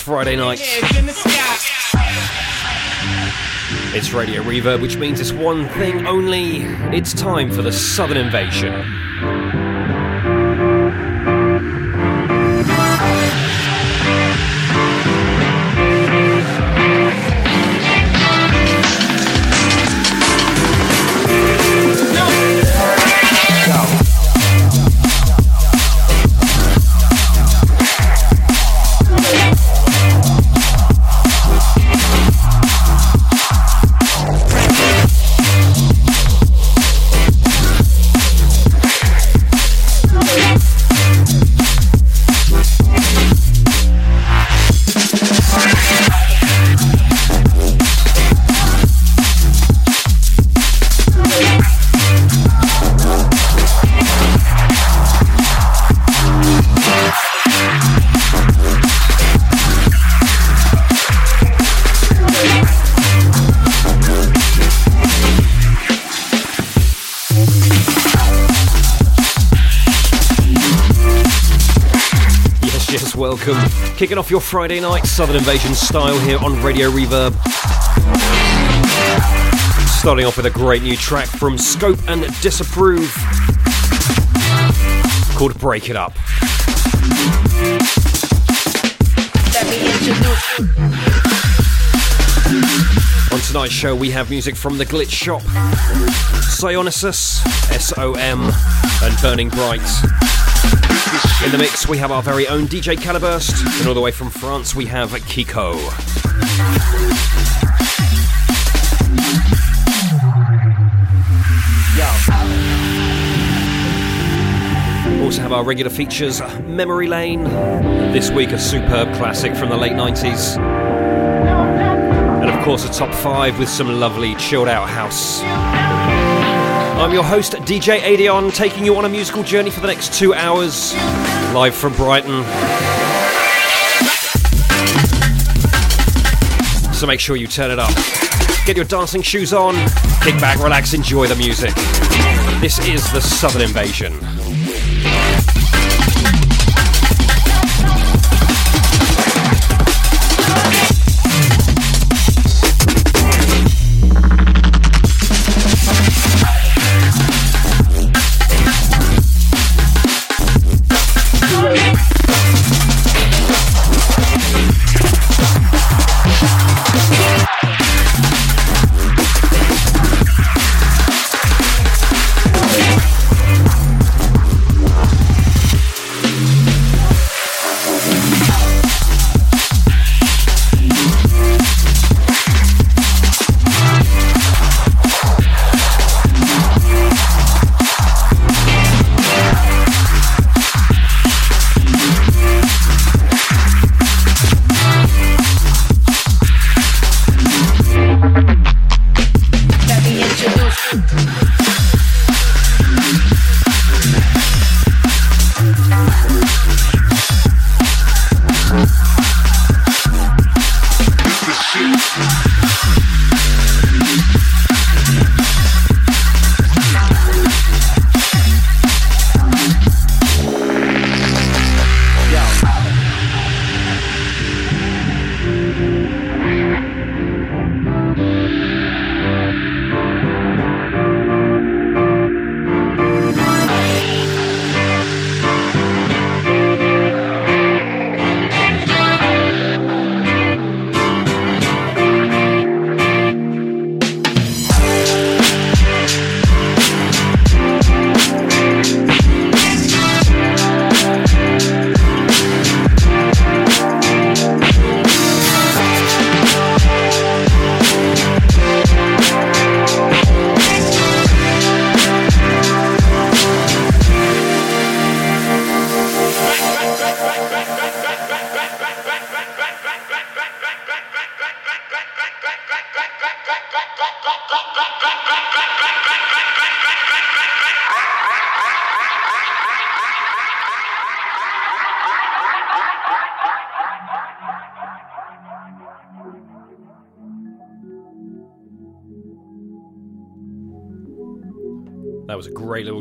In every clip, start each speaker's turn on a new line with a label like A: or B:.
A: Friday night. It's Radio Reverb, which means it's one thing only. It's time for the Southern Invasion. Kicking off your Friday night Southern Invasion style here on Radio Reverb. Starting off with a great new track from Skope and Disapprove called Break It Up. On tonight's show, we have music from The Glitch Shop, Psyonysus, SOM, and Burning Bright. In the mix, we have our very own DJ Caliburst, and all the way from France, we have Kiko. Also have our regular features, Memory Lane. This week, a superb classic from the late 90s. And of course, a top five with some lovely chilled out house. I'm your host, DJ Aedion, taking you on a musical journey for the next two hours, live from Brighton. So make sure you turn it up. Get your dancing shoes on, kick back, relax, enjoy the music. This is the Southern Invasion.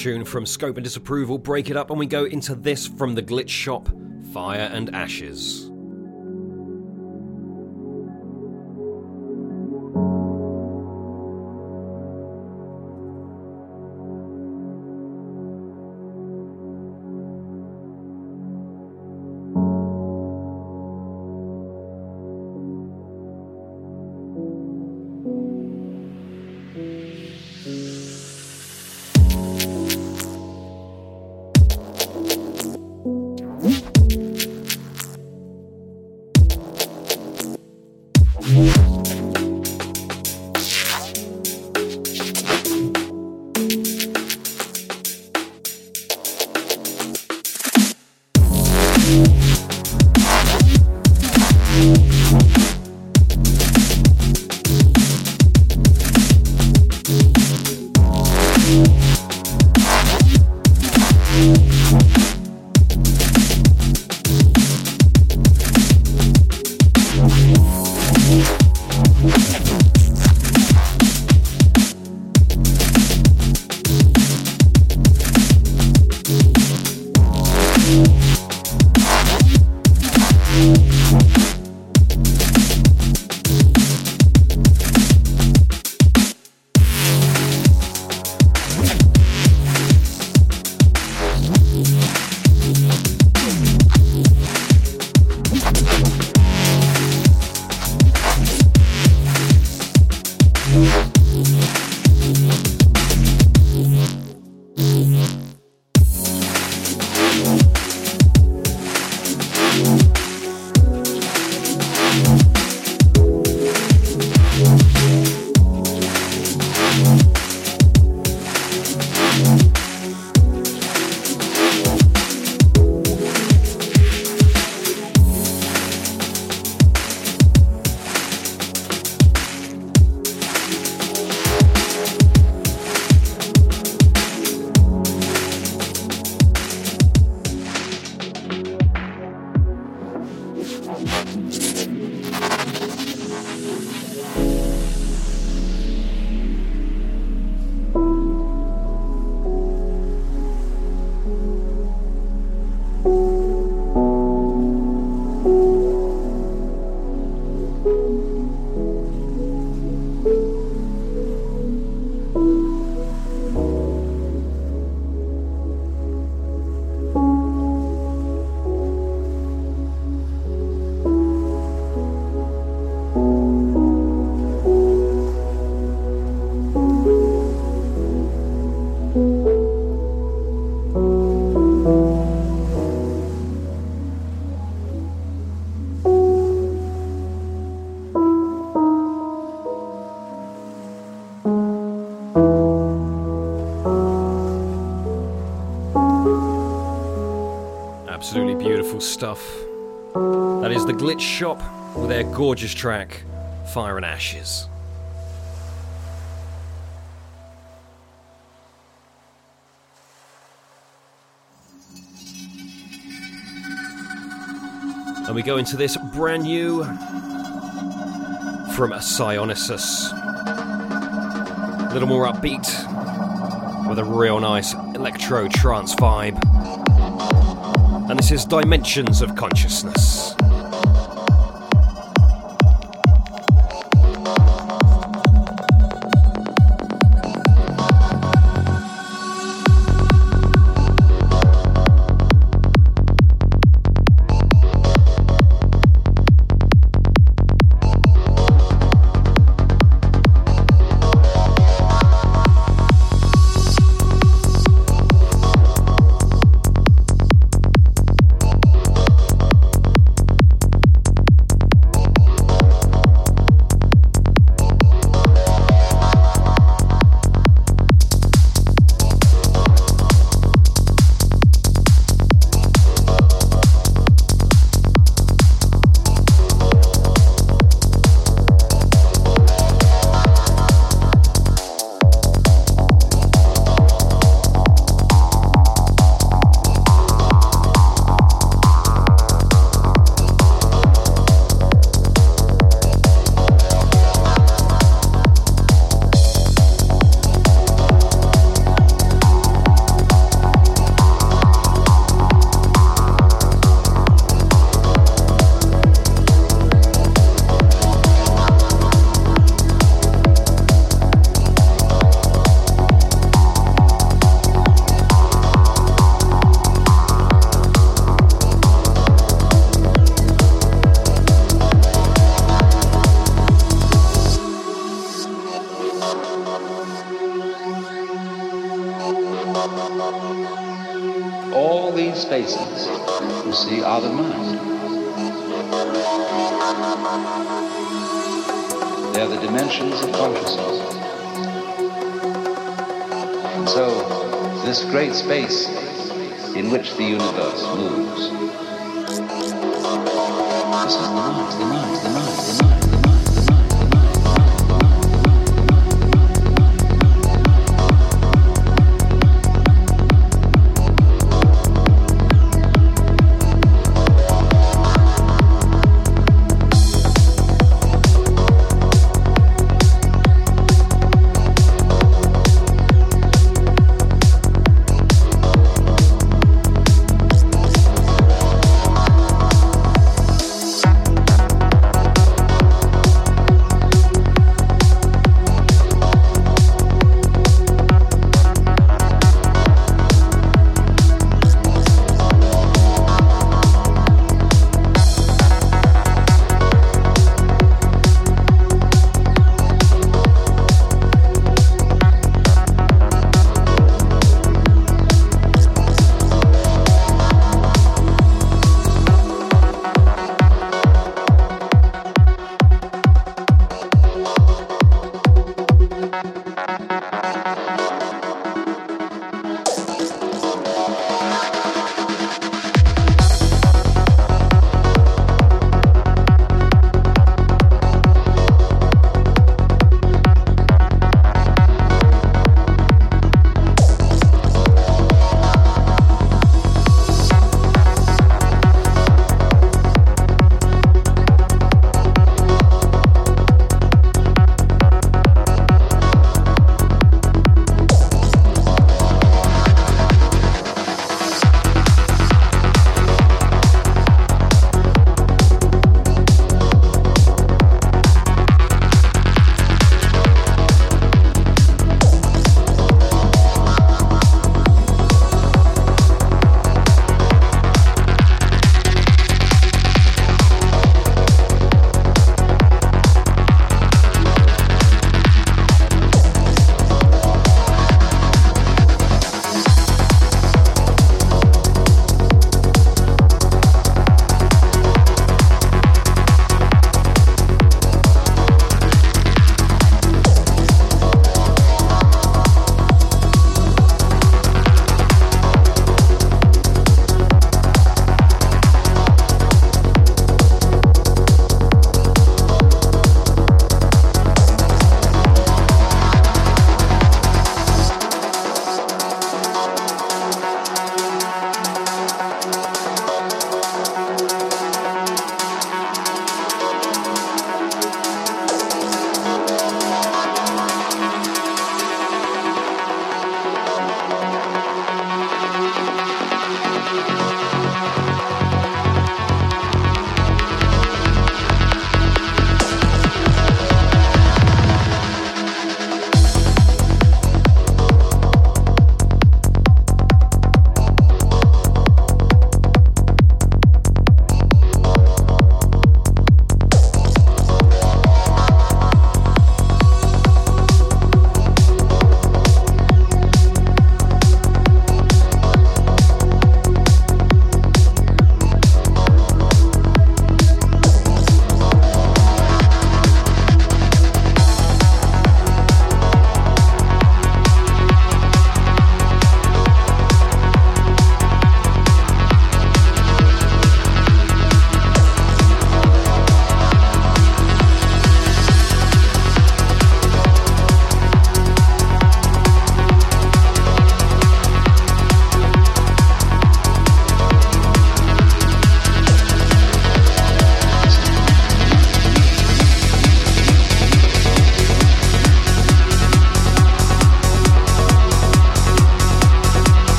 A: Tune from Skope and Disapproval. Break it up, and we go into this from the Glitch Shop Fire and Ashes. Stuff. That is the Glitch Shop with their gorgeous track, Fire and Ashes. And we go into this brand new from Psyonysus. A little more upbeat with a real nice electro trance vibe and this is Dimensions of Consciousness.
B: Spaces, you see, are the mind. They are the dimensions of consciousness. And so, this great space in which the universe moves, this is the mind,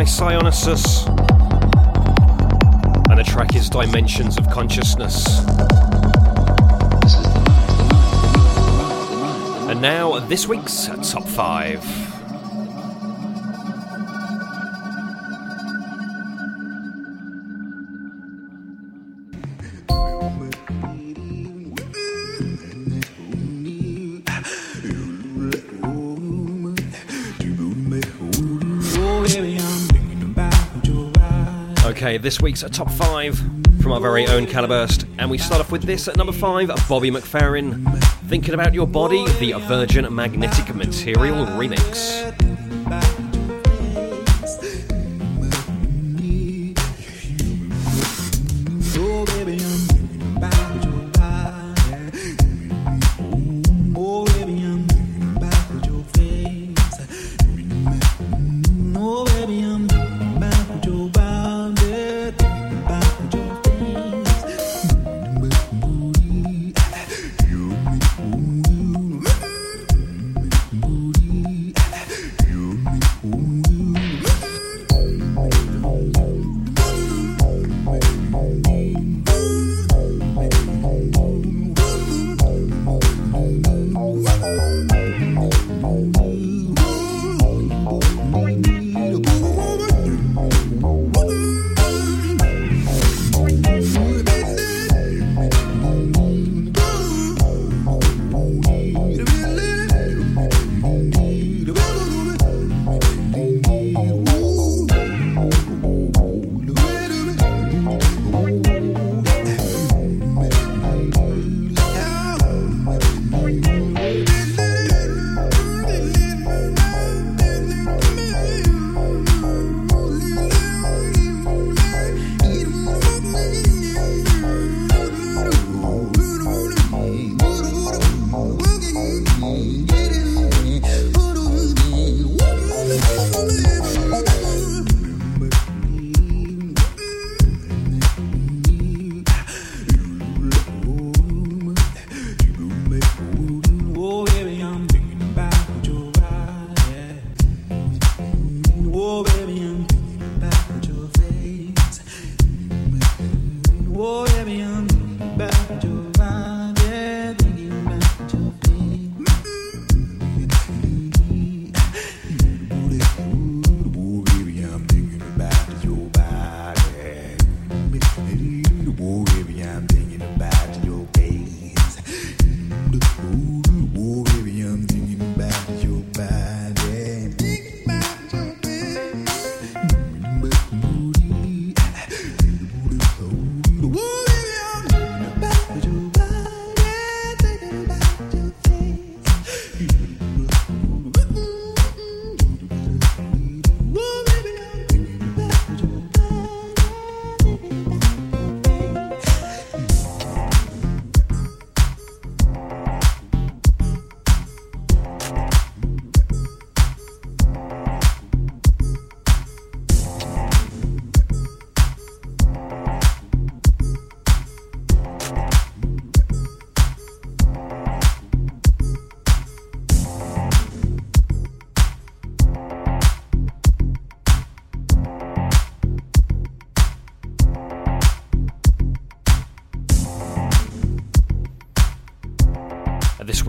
C: by Psyonysus. And the track is Dimensions of Consciousness. And now, this week's top five. Okay, this week's a top five from our very own Caliburst, and we start off with this at number five Bobby McFerrin. Thinking about your body, the Virgin Magnetic Material remix.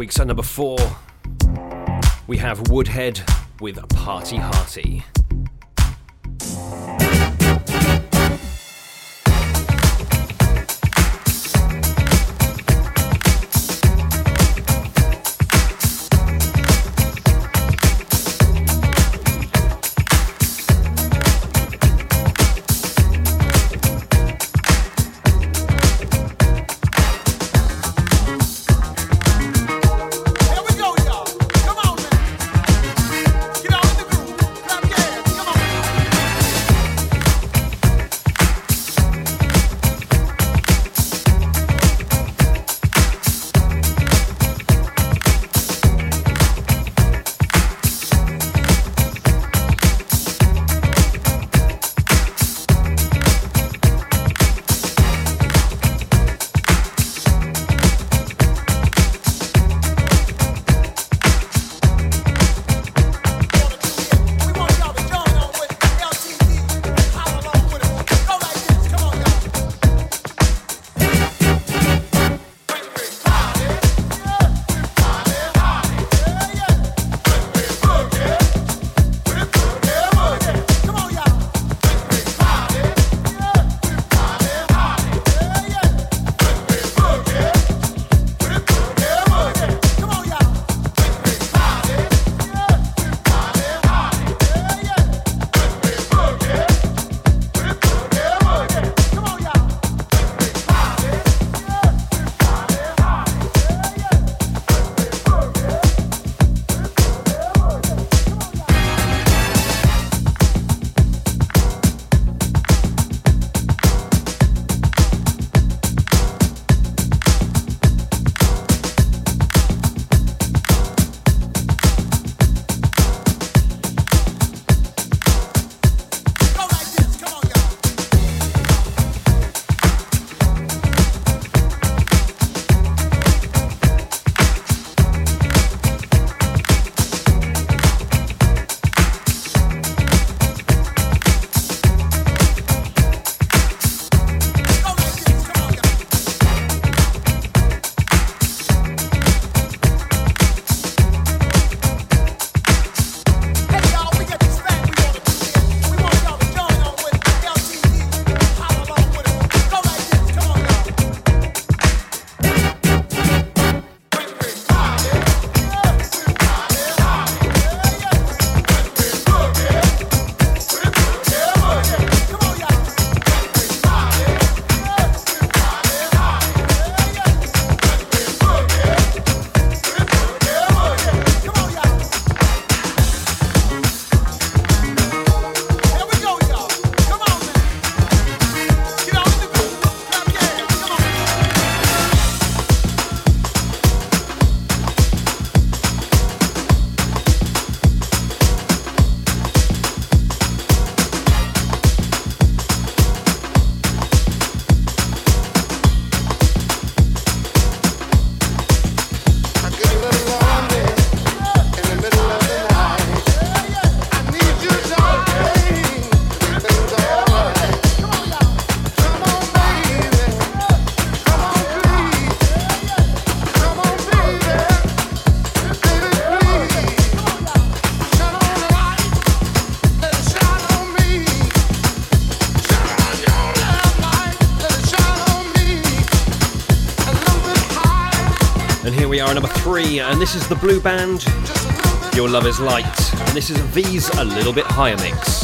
C: Week's at number four, we have Woodhead with a Party Hearty.
A: And this is the Blue Band. Your Love is Light, and this is V's A Little Bit Higher Mix.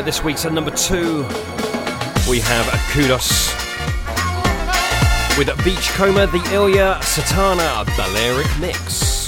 A: This week's at number two, we have a kudos with Beachcomber, the Ilya Satana Balearic Mix.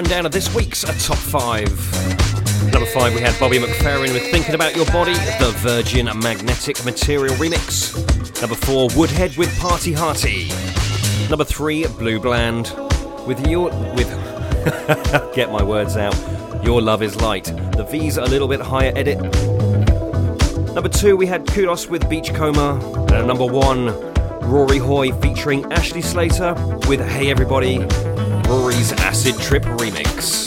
A: Rundown of this week's top five. Number five, we had Bobby McFerrin with Thinking About Your Body, the Virgin Magnetic Material remix. Number four, Woodhead with Party Hearty. Number three, Blue Bland with your with get my words out. Your love is light. The V's a little bit higher edit. Number two, we had Kudos with Beachcomber. And number one, Rory Hoy featuring Ashley Slater with Hey Everybody Rory's Acid Trip remix.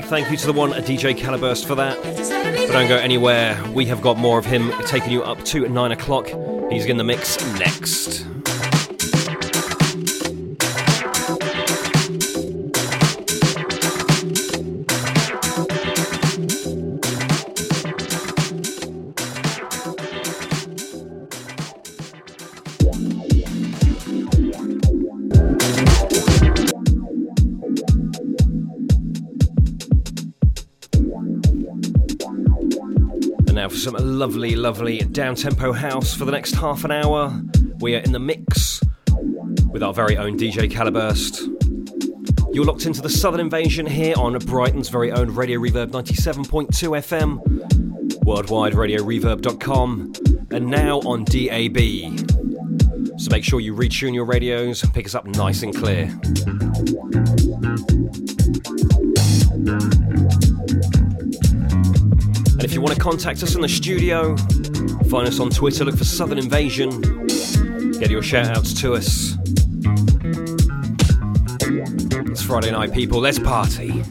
A: Big thank you to the one DJ Caliburst for that. But don't go anywhere. We have got more of him taking you up to nine o'clock. He's in the mix next. Lovely, lovely down tempo house for the next half an hour. We are in the mix with our very own DJ Caliburst. You're locked into the Southern Invasion here on Brighton's very own Radio Reverb 97.2 FM, worldwide radioreverb.com, and now on DAB. So make sure you retune your radios and pick us up nice and clear. Contact us in the studio, find us on Twitter, look for Southern Invasion, get your shout outs to us. It's Friday night, people, let's party.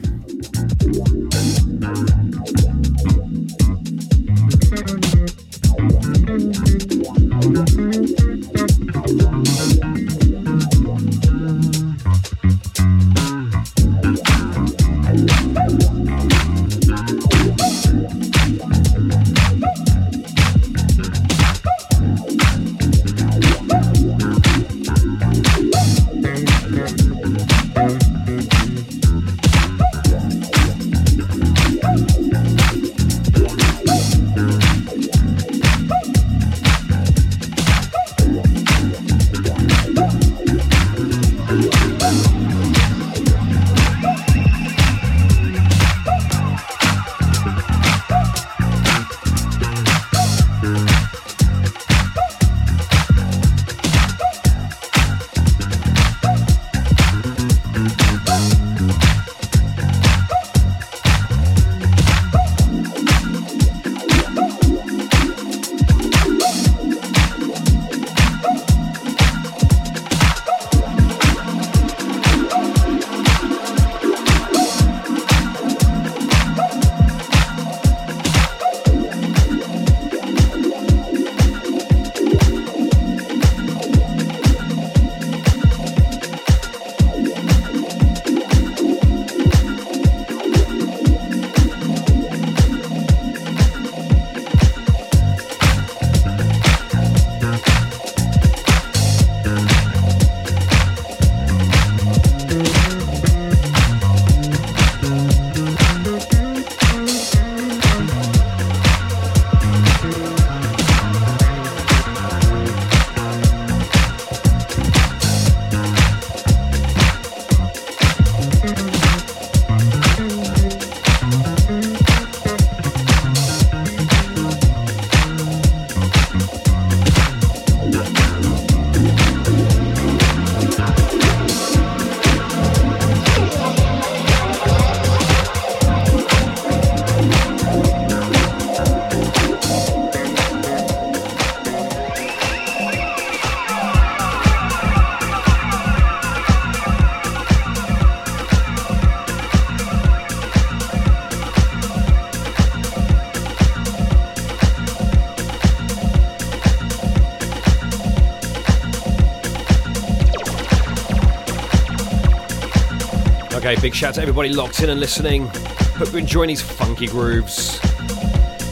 A: Big shout out to everybody locked in and listening. Hope you're enjoying these funky grooves.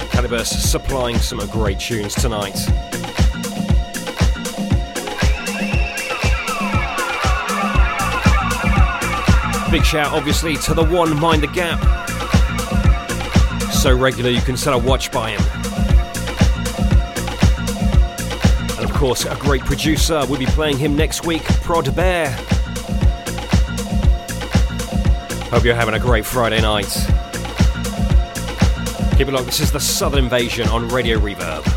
A: Caliburst supplying some great tunes tonight. Big shout, obviously, to the one Mind the Gap. So regular you can set a watch by him. And of course, a great producer. We'll be playing him next week, Prod Bear. Hope you're having a great Friday night. Keep it locked. This is the Southern Invasion on Radio Reverb.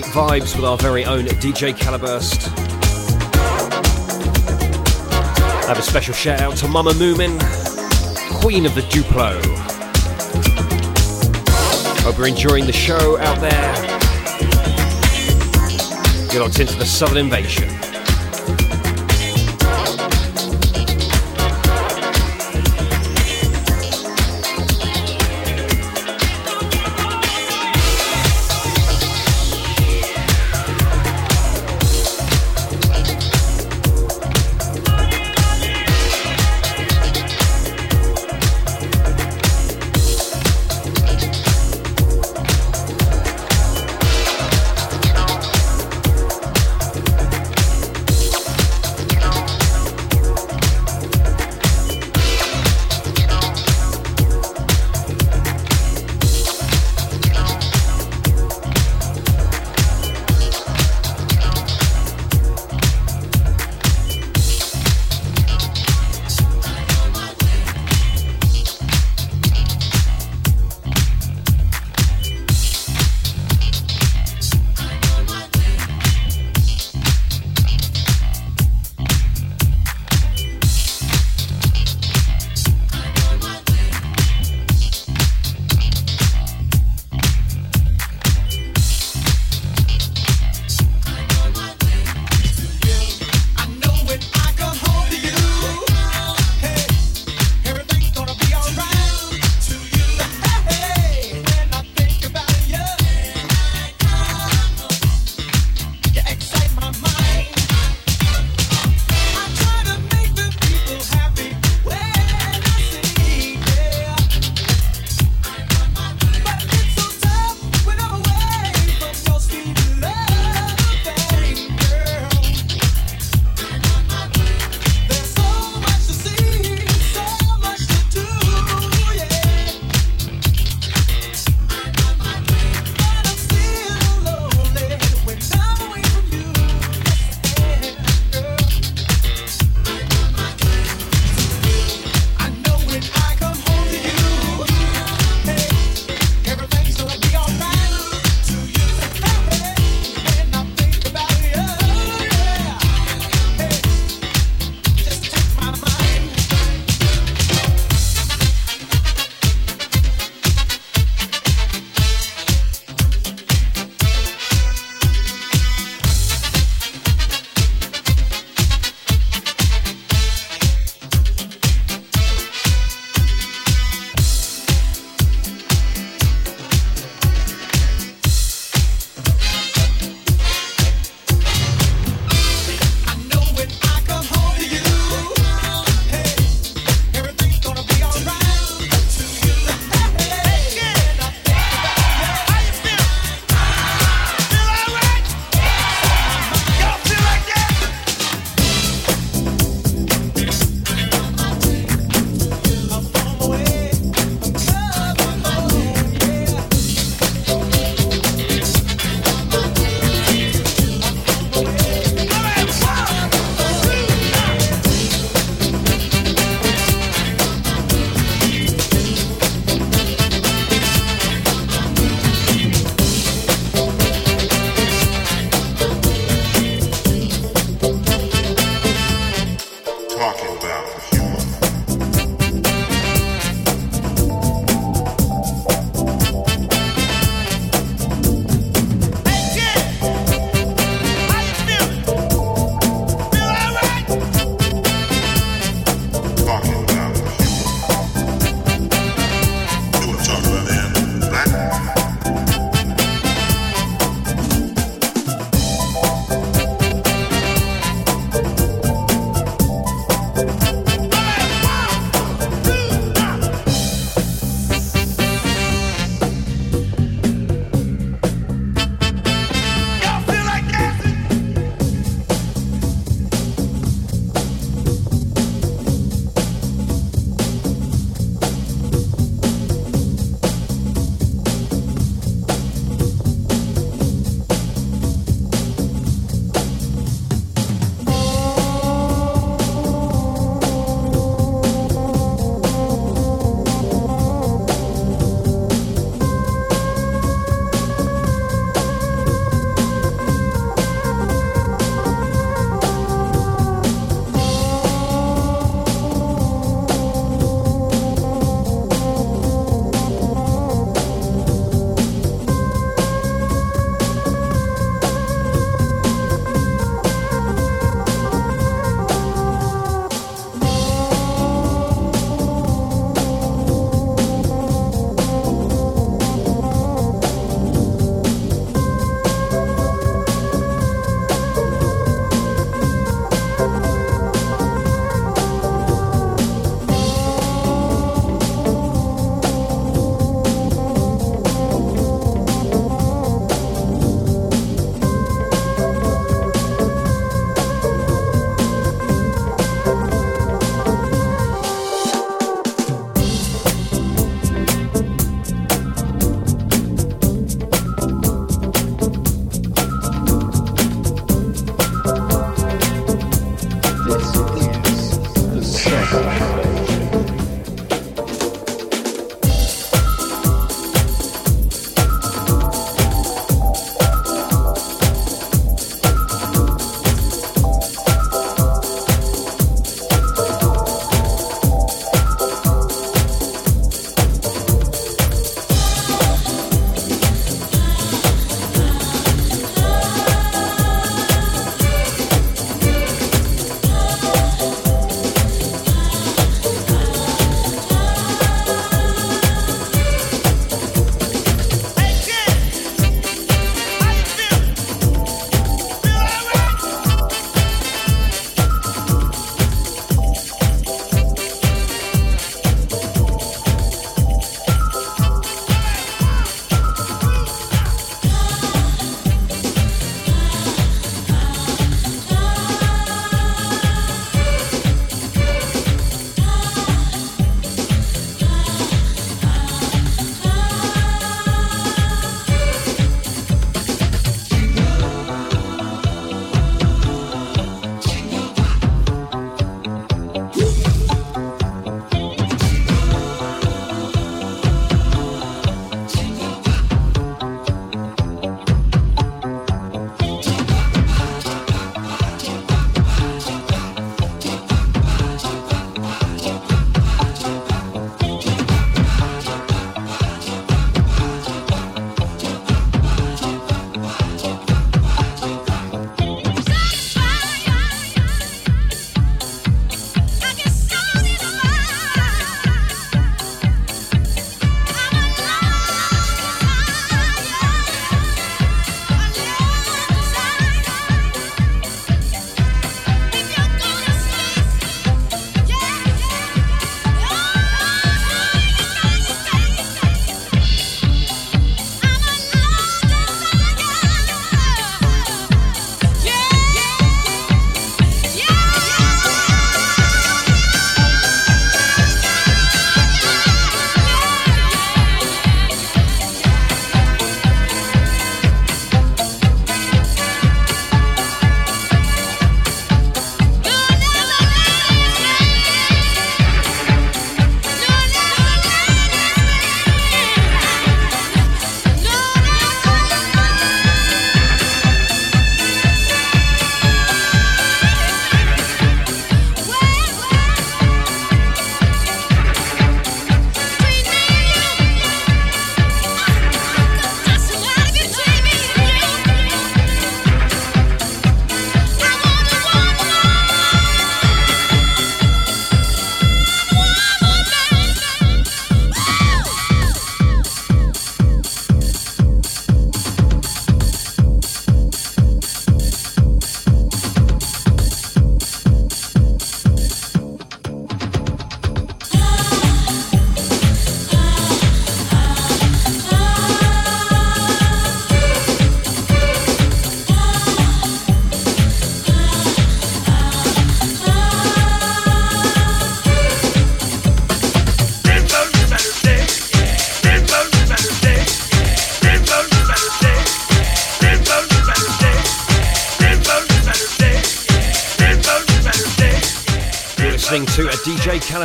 A: Great vibes with our very own DJ Caliburst. I have a special shout out to Mama Moomin, Queen of the Duplo. Hope you're enjoying the show out there. You're locked into the Southern Invasion.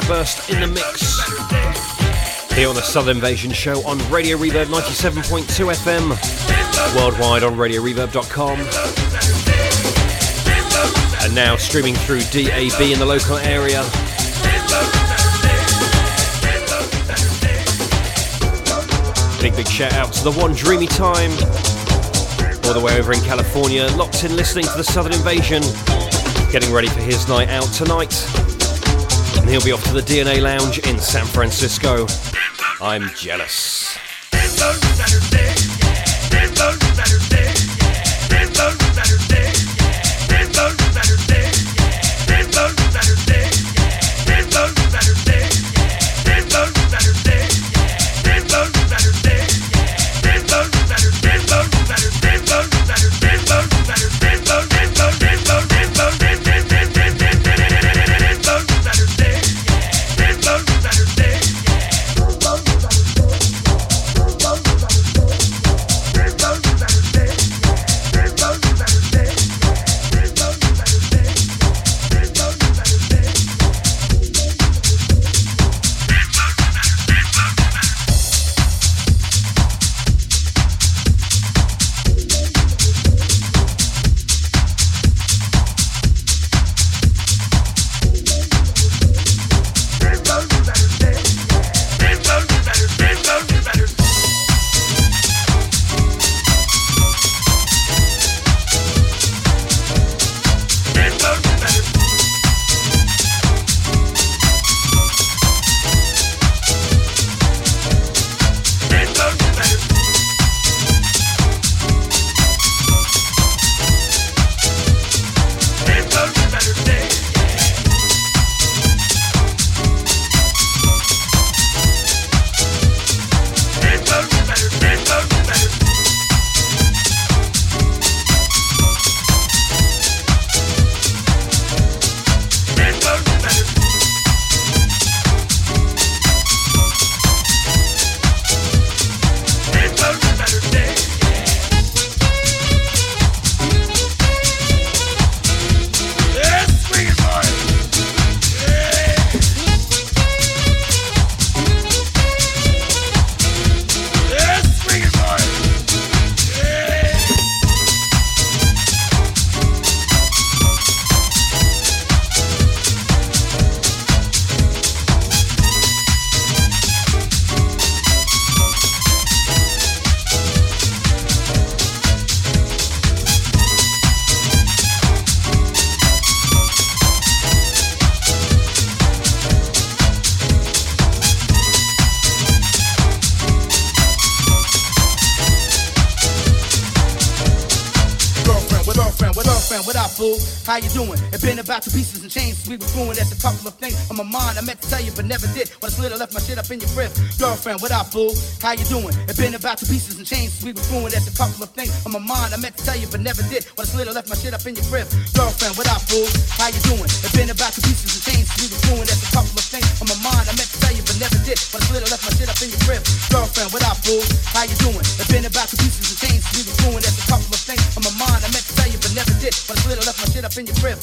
A: DJ Caliburst in the mix. Here on the Southern Invasion Show on Radio Reverb 97.2 FM, worldwide on RadioReverb.com, and now streaming through DAB in the local area. Big, big shout out to the one dreamy time, all the way over in California, locked in listening to the Southern Invasion getting ready for his night out tonight. And he'll be off to the DNA Lounge in San Francisco. I'm jealous.
D: Girlfriend, what up, fool? How you doing? It been about two pieces and chains. We was fluent at a couple of things on my mind. I meant to tell you, but never did. When I slid, I left my shit up in your crib. Girlfriend, what up, fool? How you doing? It been about two pieces and chains. We was fluent at a couple of things on my mind. I meant to tell you, but never did. When I slid, I left my shit up in your crib. Girlfriend, what up, fool? How you doing? It been about two pieces and chains. We was fluent at a couple of things on my mind. I meant to tell you, but never did. When I slid, I left my shit up in your crib.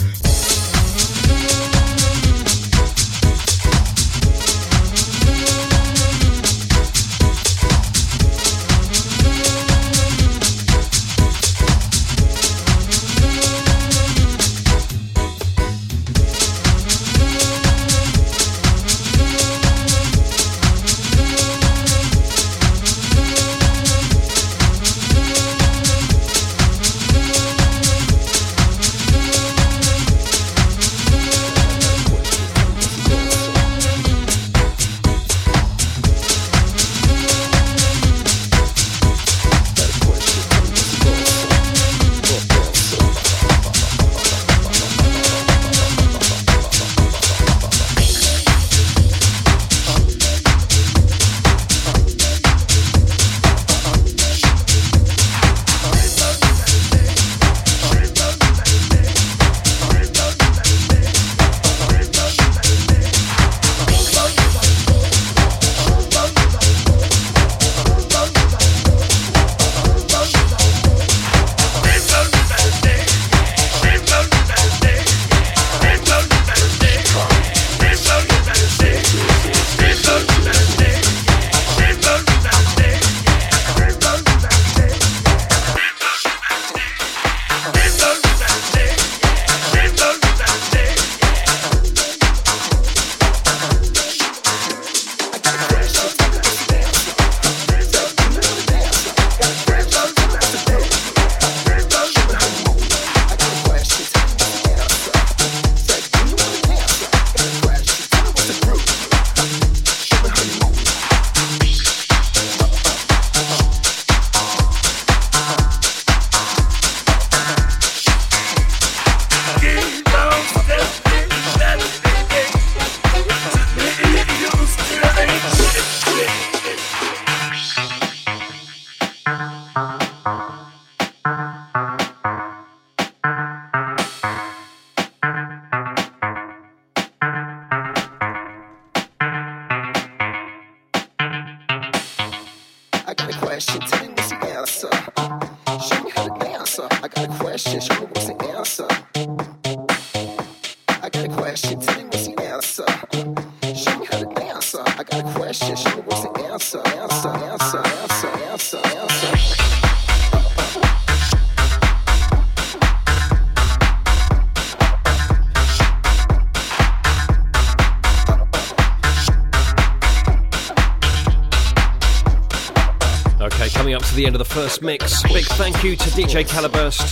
A: of the first mix. Big thank you to DJ Caliburst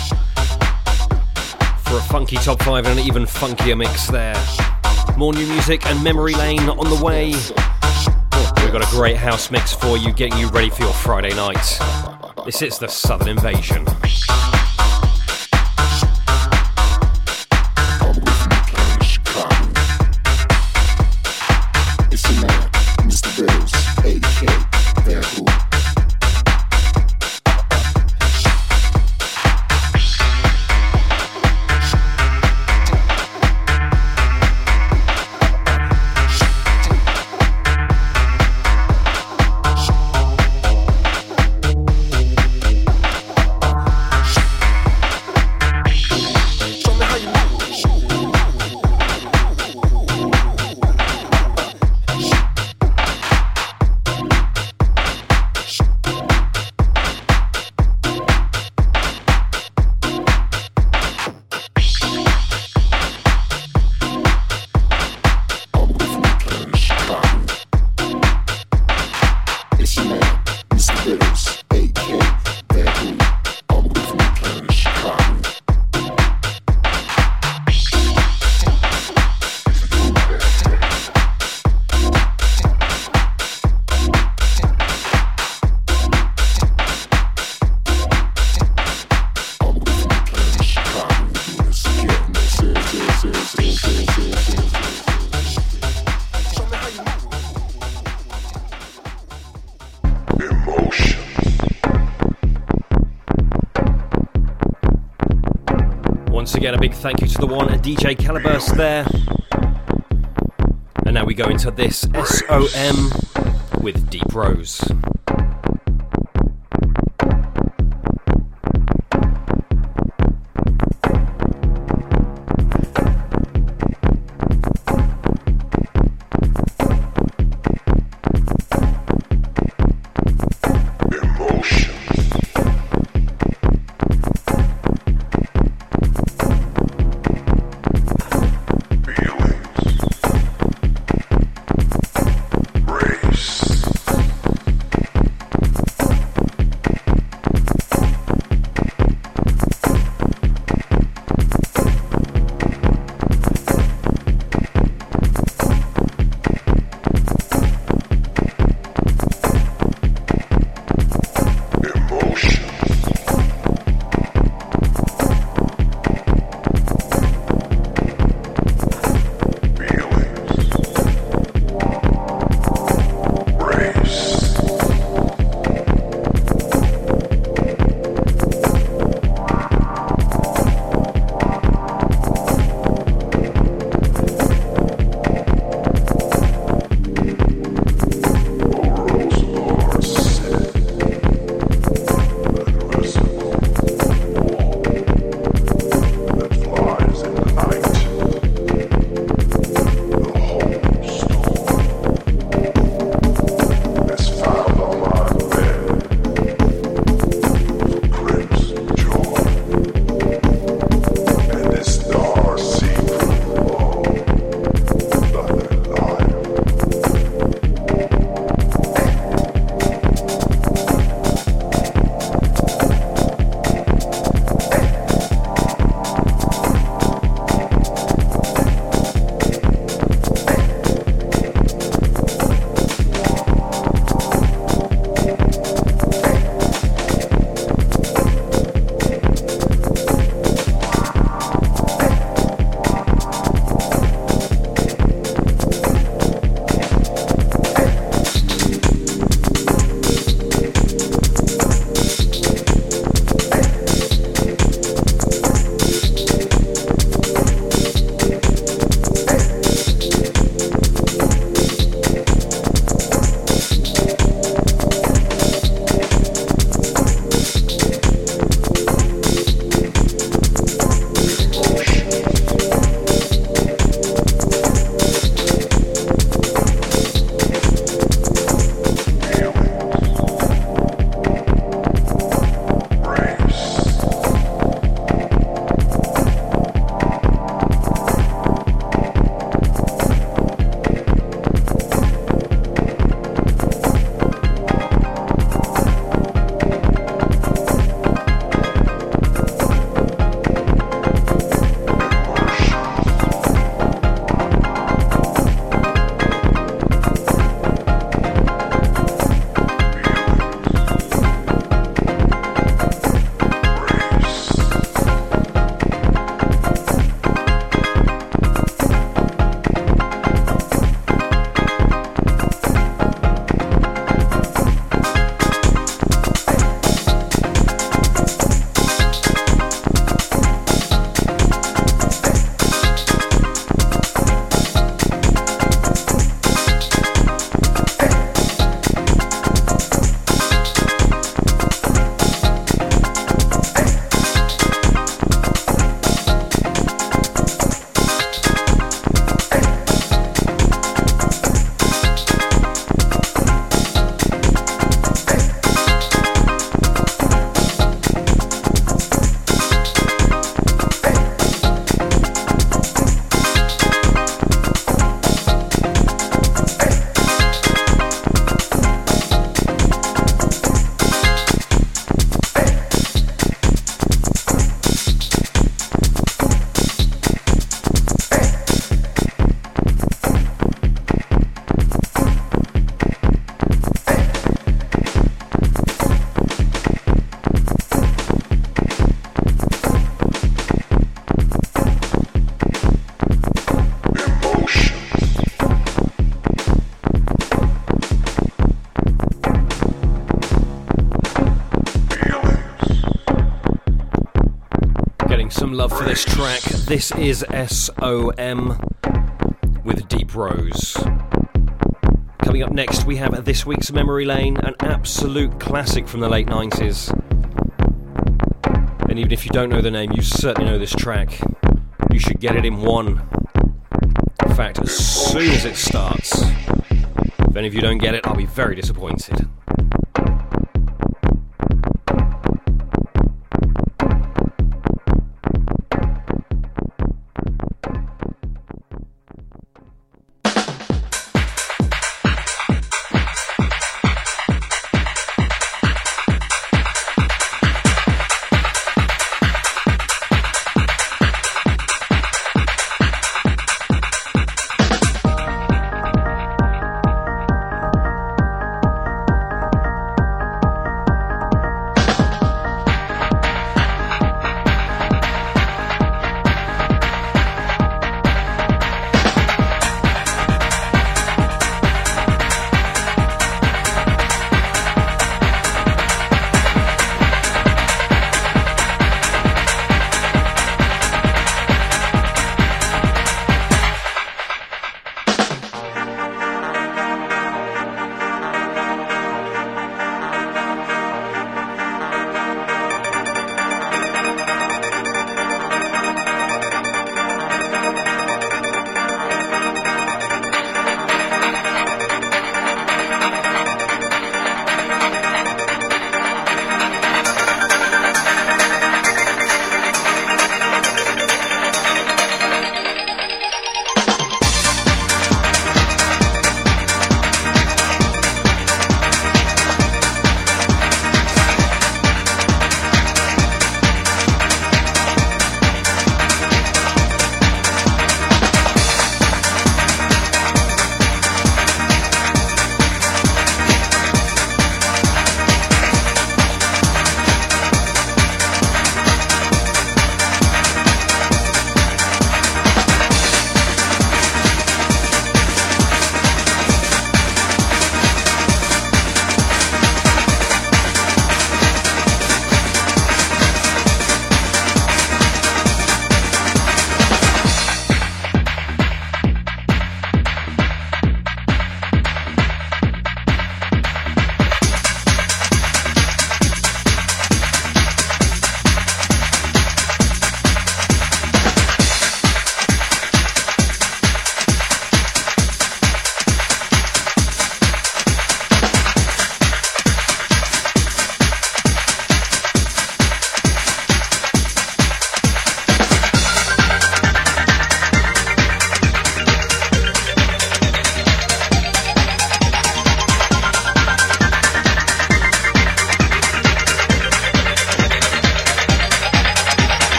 A: for a funky top five and an even funkier mix there. More new music and Memory Lane on the way. Oh, we've got a great house mix for you, getting you ready for your Friday night. This is the Southern Invasion. there. Love for this track. This is SOM with Deep Rose. Coming up next, we have this week's Memory Lane, an absolute classic from the late 90s. And even if you don't know the name, you certainly know this track. You should get it in one. In fact, as soon as it starts. If any of you don't get it, I'll be very disappointed.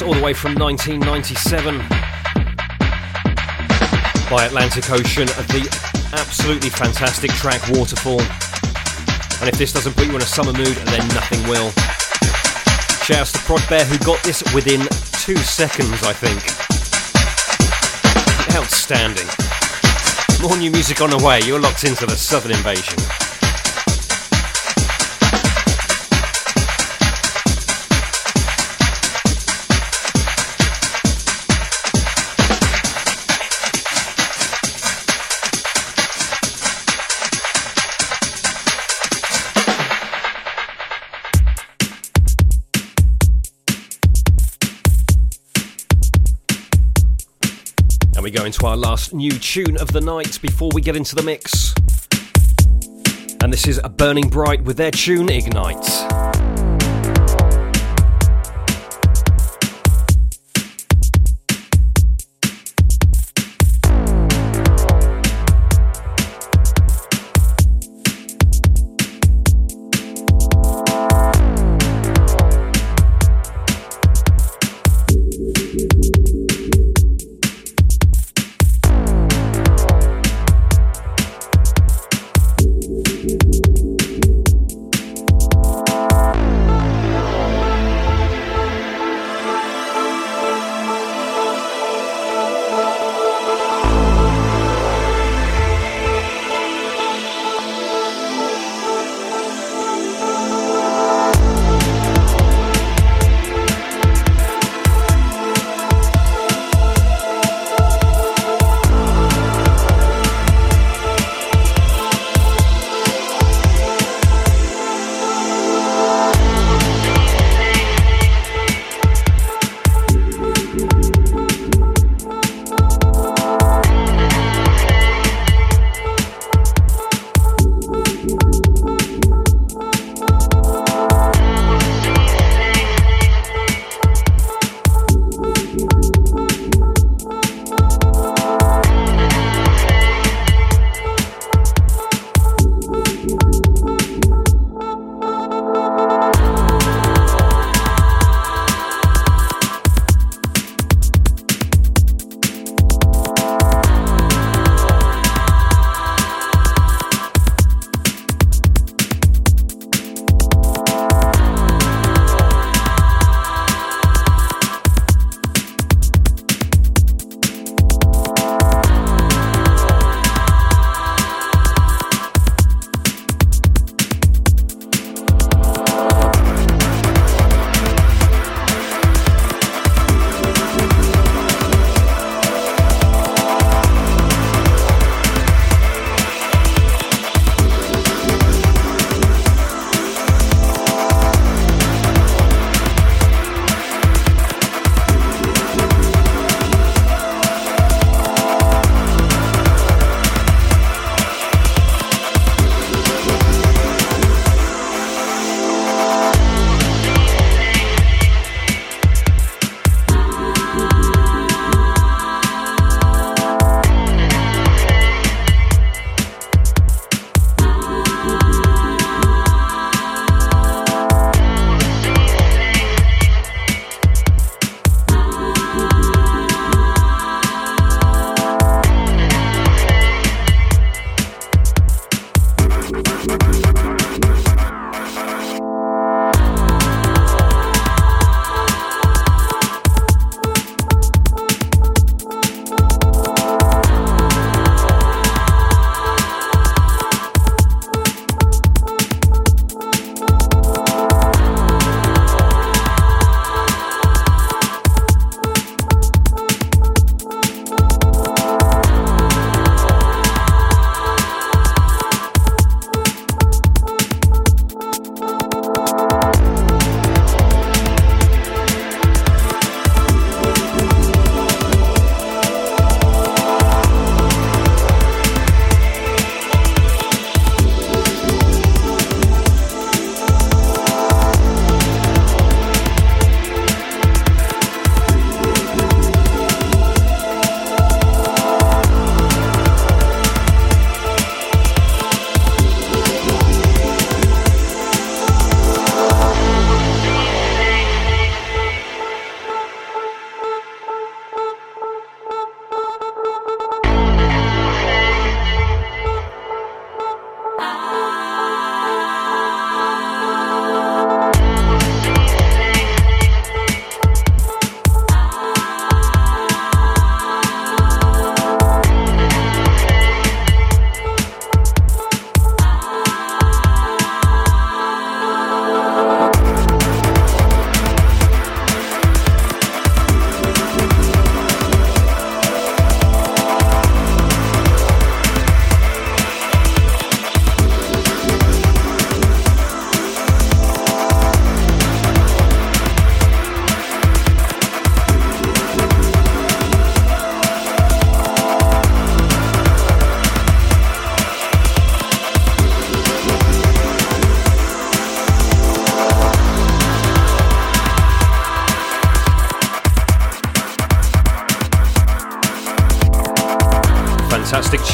A: All the way from 1997 by Atlantic Ocean, the absolutely fantastic track Waterfall. And if this doesn't put you in a summer mood, then nothing will. Shouts to Prod Bear who got this within two seconds, I think. Outstanding. More new music on the way. You're locked into the Southern Invasion. Last new tune of the night before we get into the mix. And this is a Burning Bright with their tune Ignite.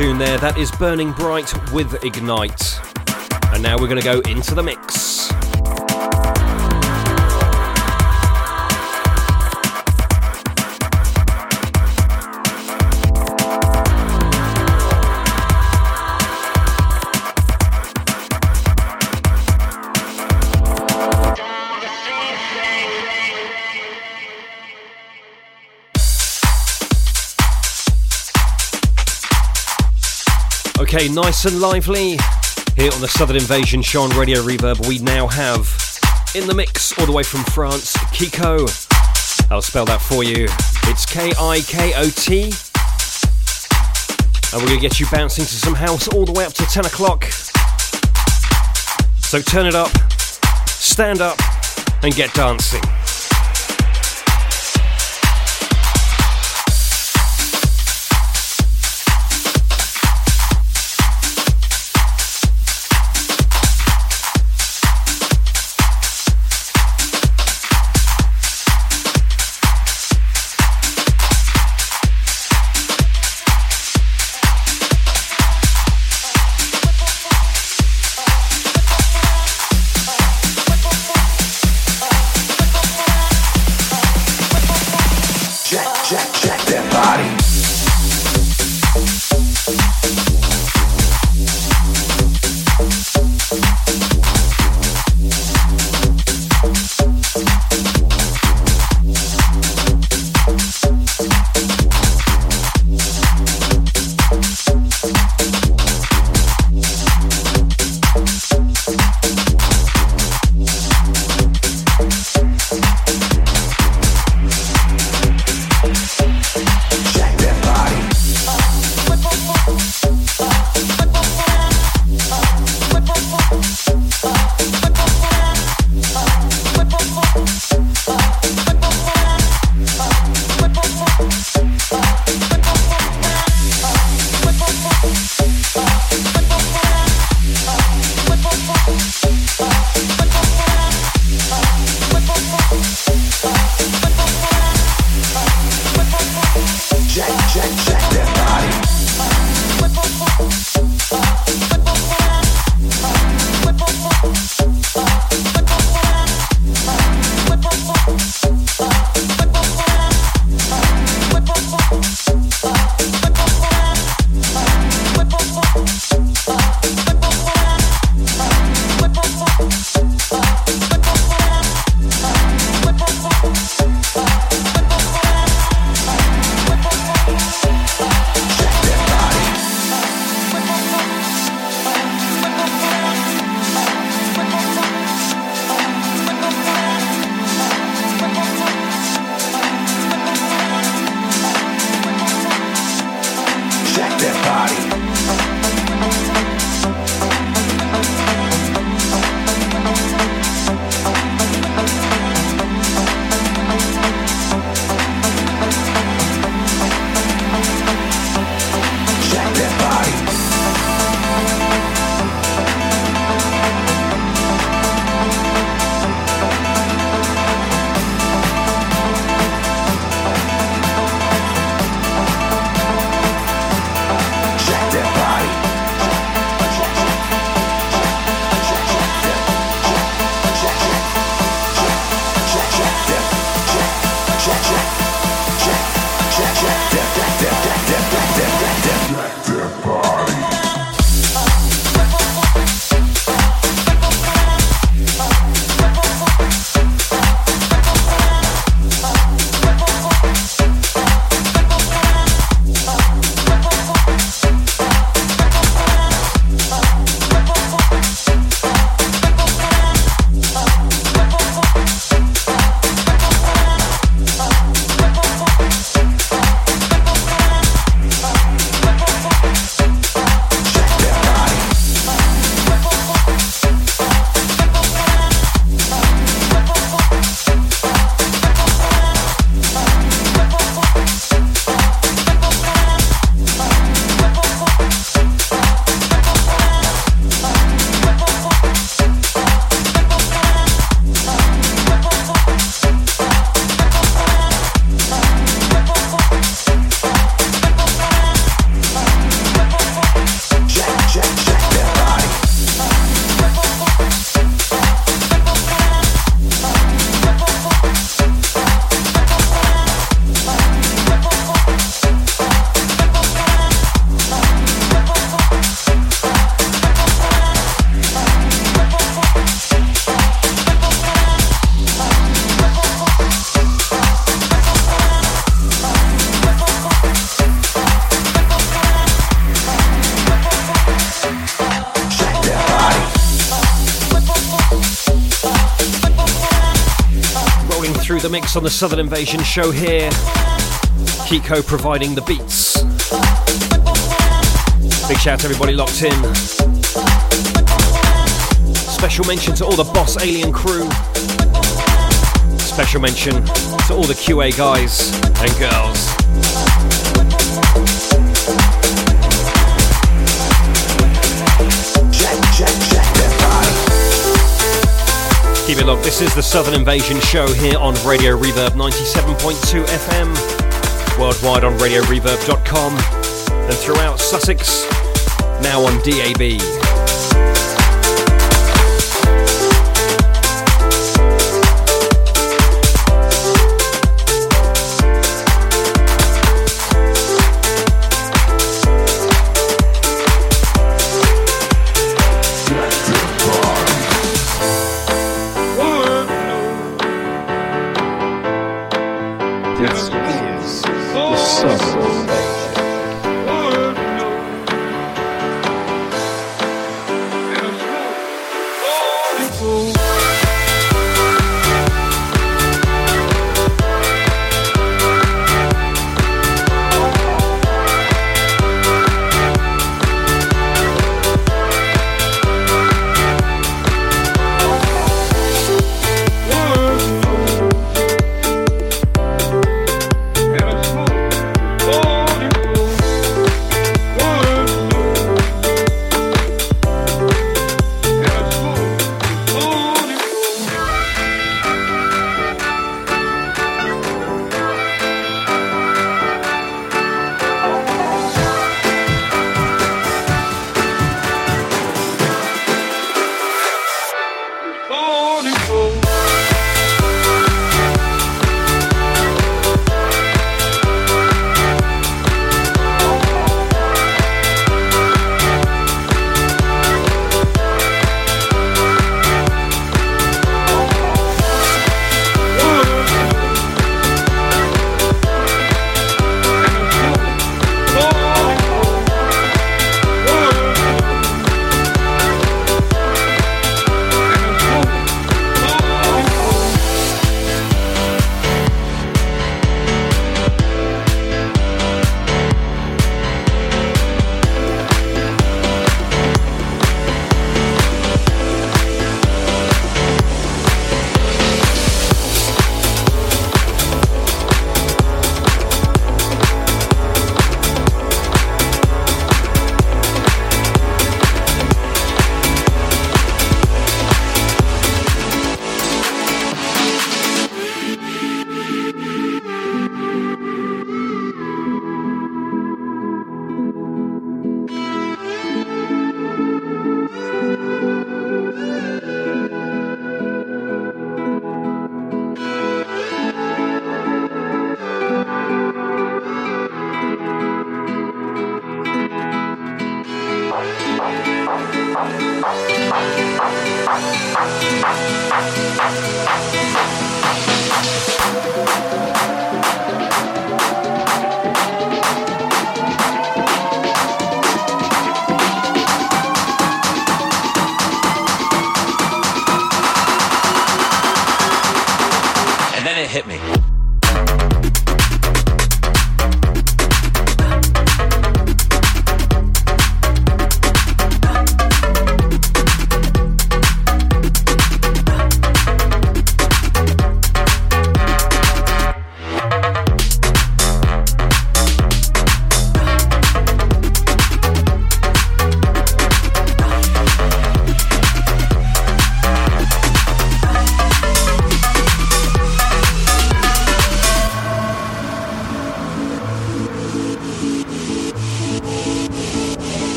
A: Tune there. That is Burning Bright with Ignite. And now we're going to go into the mix. Okay, nice and lively here on the Southern Invasion on Radio Reverb. We now have in the mix all the way from France, Kikot. I'll spell that for you. It's K I K O T. And we're going to get you bouncing to some house all the way up to 10 o'clock. So turn it up, stand up, and get dancing. On the Southern Invasion show here. Kikot providing the beats. Big shout to everybody locked in. Special mention to all the Boss Alien crew. Special mention to all the QA guys and girls. Keep it locked. This is the Southern Invasion show here on Radio Reverb 97.2 FM, worldwide on radioreverb.com, and throughout Sussex, now on DAB.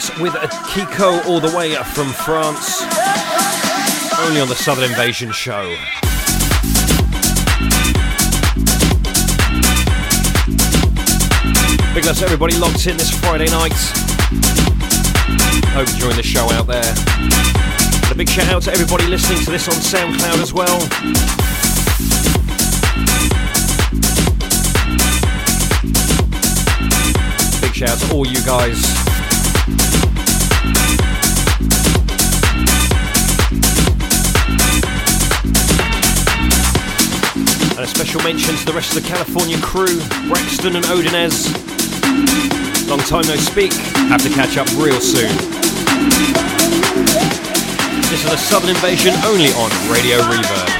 A: With Kikot all the way from France. Only on the Southern Invasion show. Big ups to everybody locked in this Friday night. Hope you're enjoying the show out there. And a big shout out to everybody listening to this on SoundCloud as well. Big shout out to all you guys. And a special mention to the rest of the California crew, Braxton and Odinez. Long time no speak. Have to catch up real soon. This is a Southern Invasion only on Radio Reverb.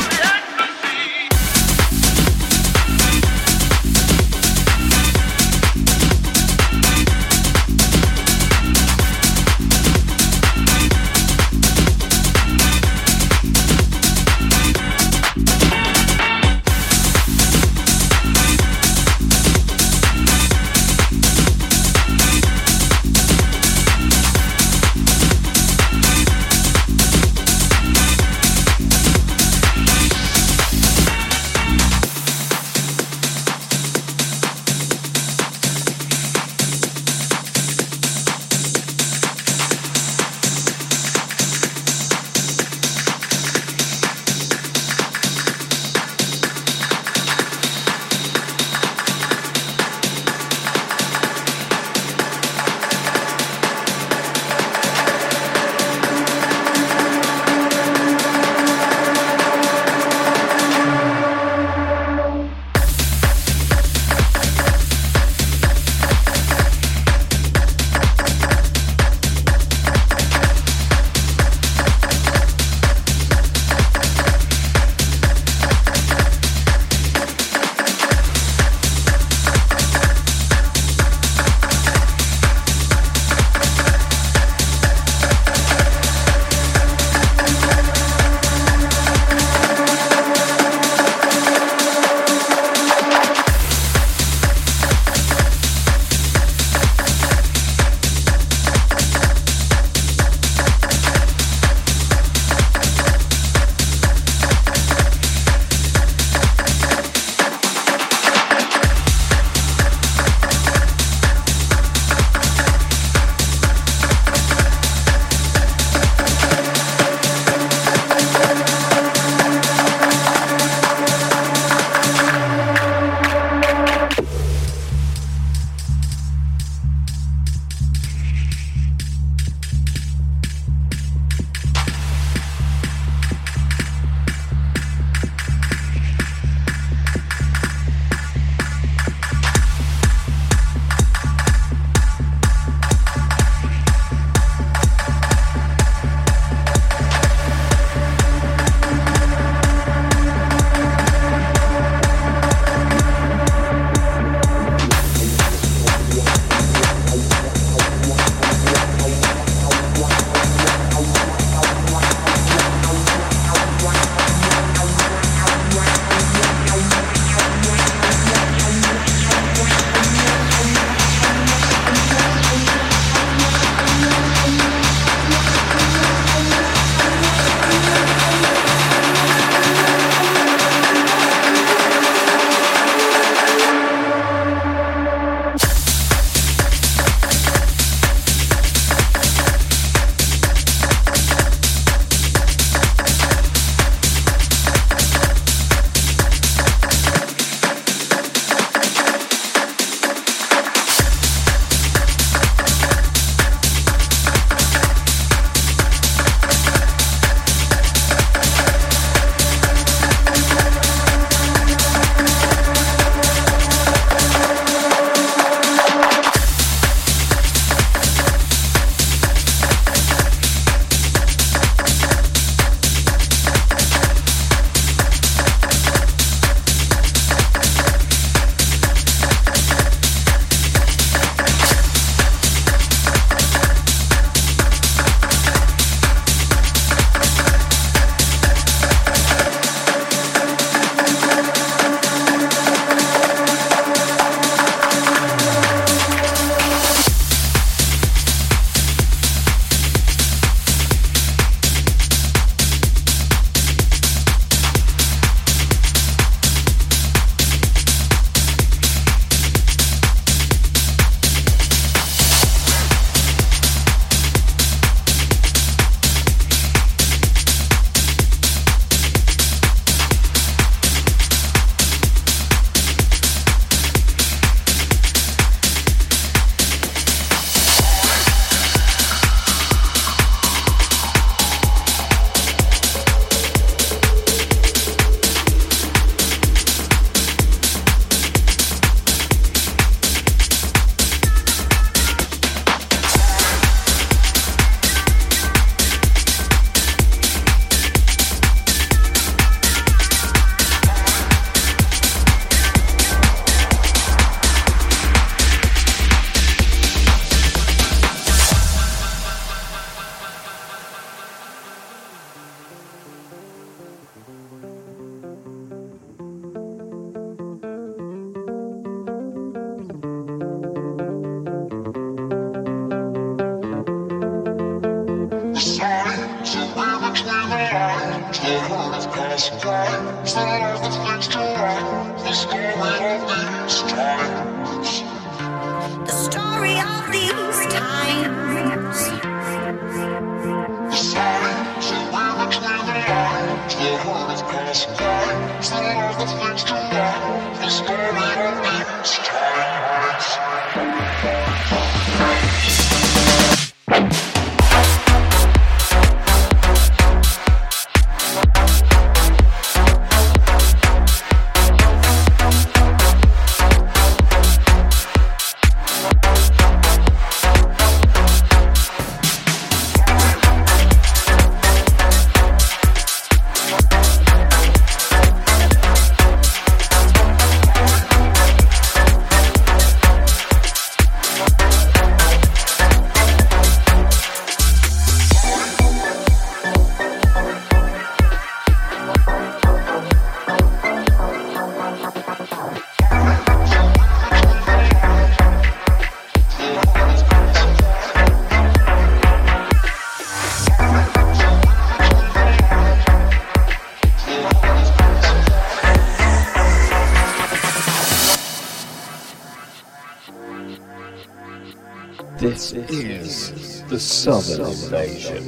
E: This is the Southern Invasion.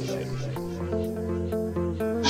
F: The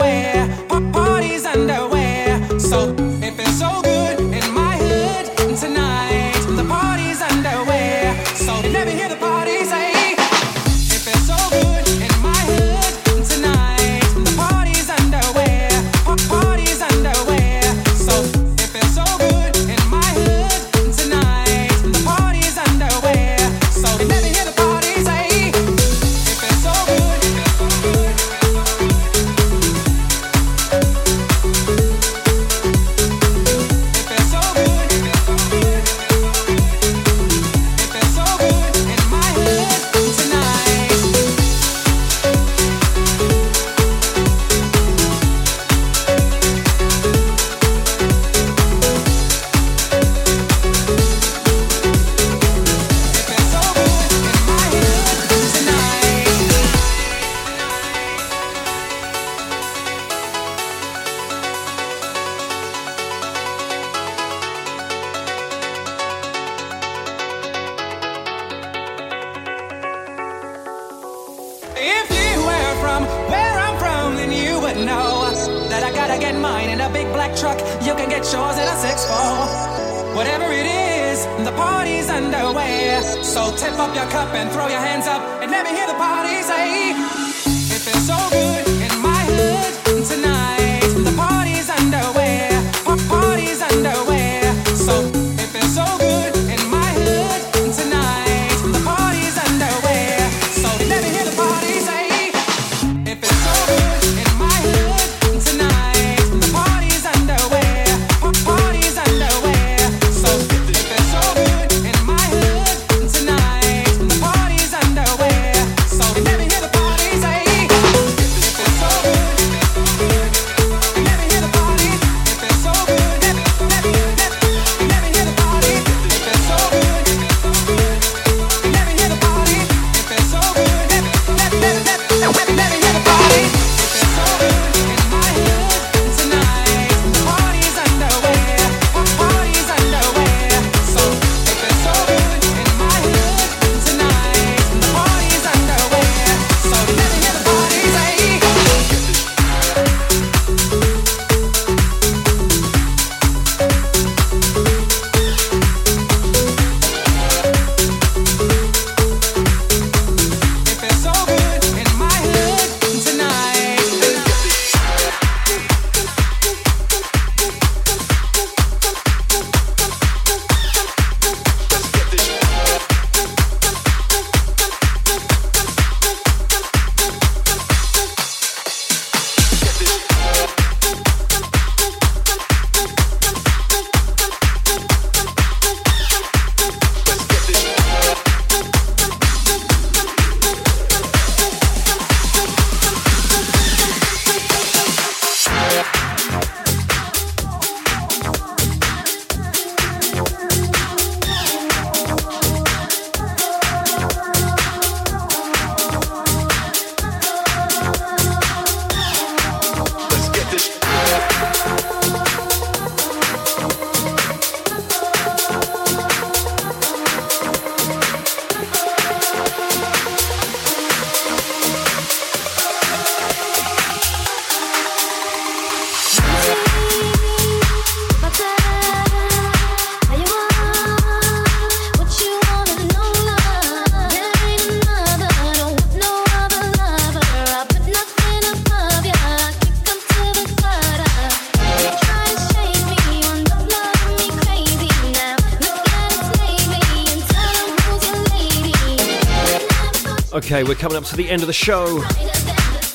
A: Okay, we're coming up to the end of the show.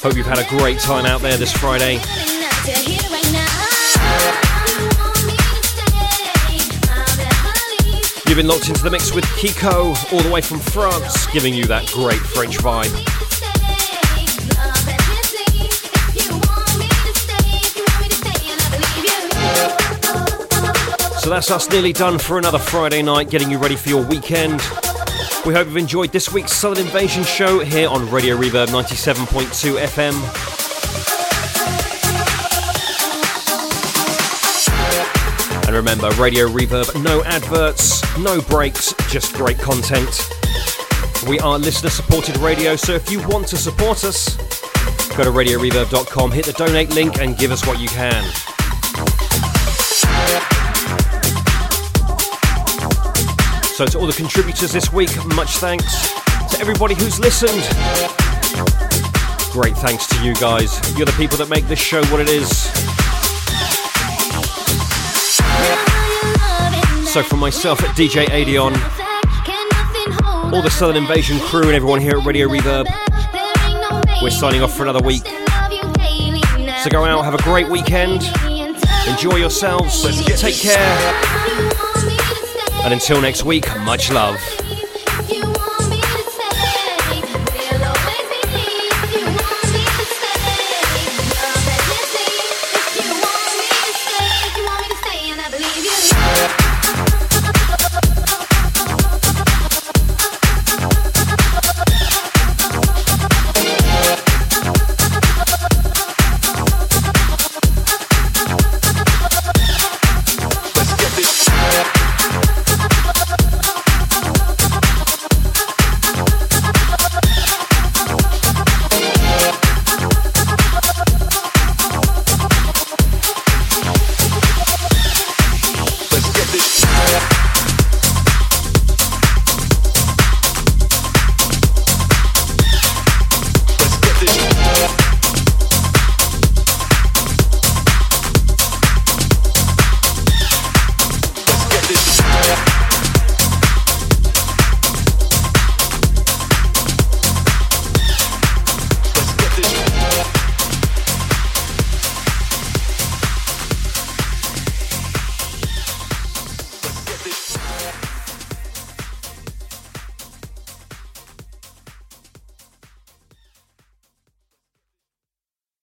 A: Hope you've had a great time out there this Friday. You've been locked into the mix with Kikot, all the way from France, giving you that great French vibe. So that's us nearly done for another Friday night, getting you ready for your weekend. We hope you've enjoyed this week's Southern Invasion show here on Radio Reverb 97.2 FM. And remember, Radio Reverb, no adverts, no breaks, just great content. We are listener supported radio, so if you want to support us, go to radioreverb.com, hit the donate link, and give us what you can. So, to all the contributors this week, much thanks. To everybody who's listened, great thanks to you guys. You're the people that make this show what it is. So, from myself at DJ Aedion, all the Southern Invasion crew, and everyone here at Radio Reverb, we're signing off for another week. So, go out, have a great weekend, enjoy yourselves, take care. And until next week, much love.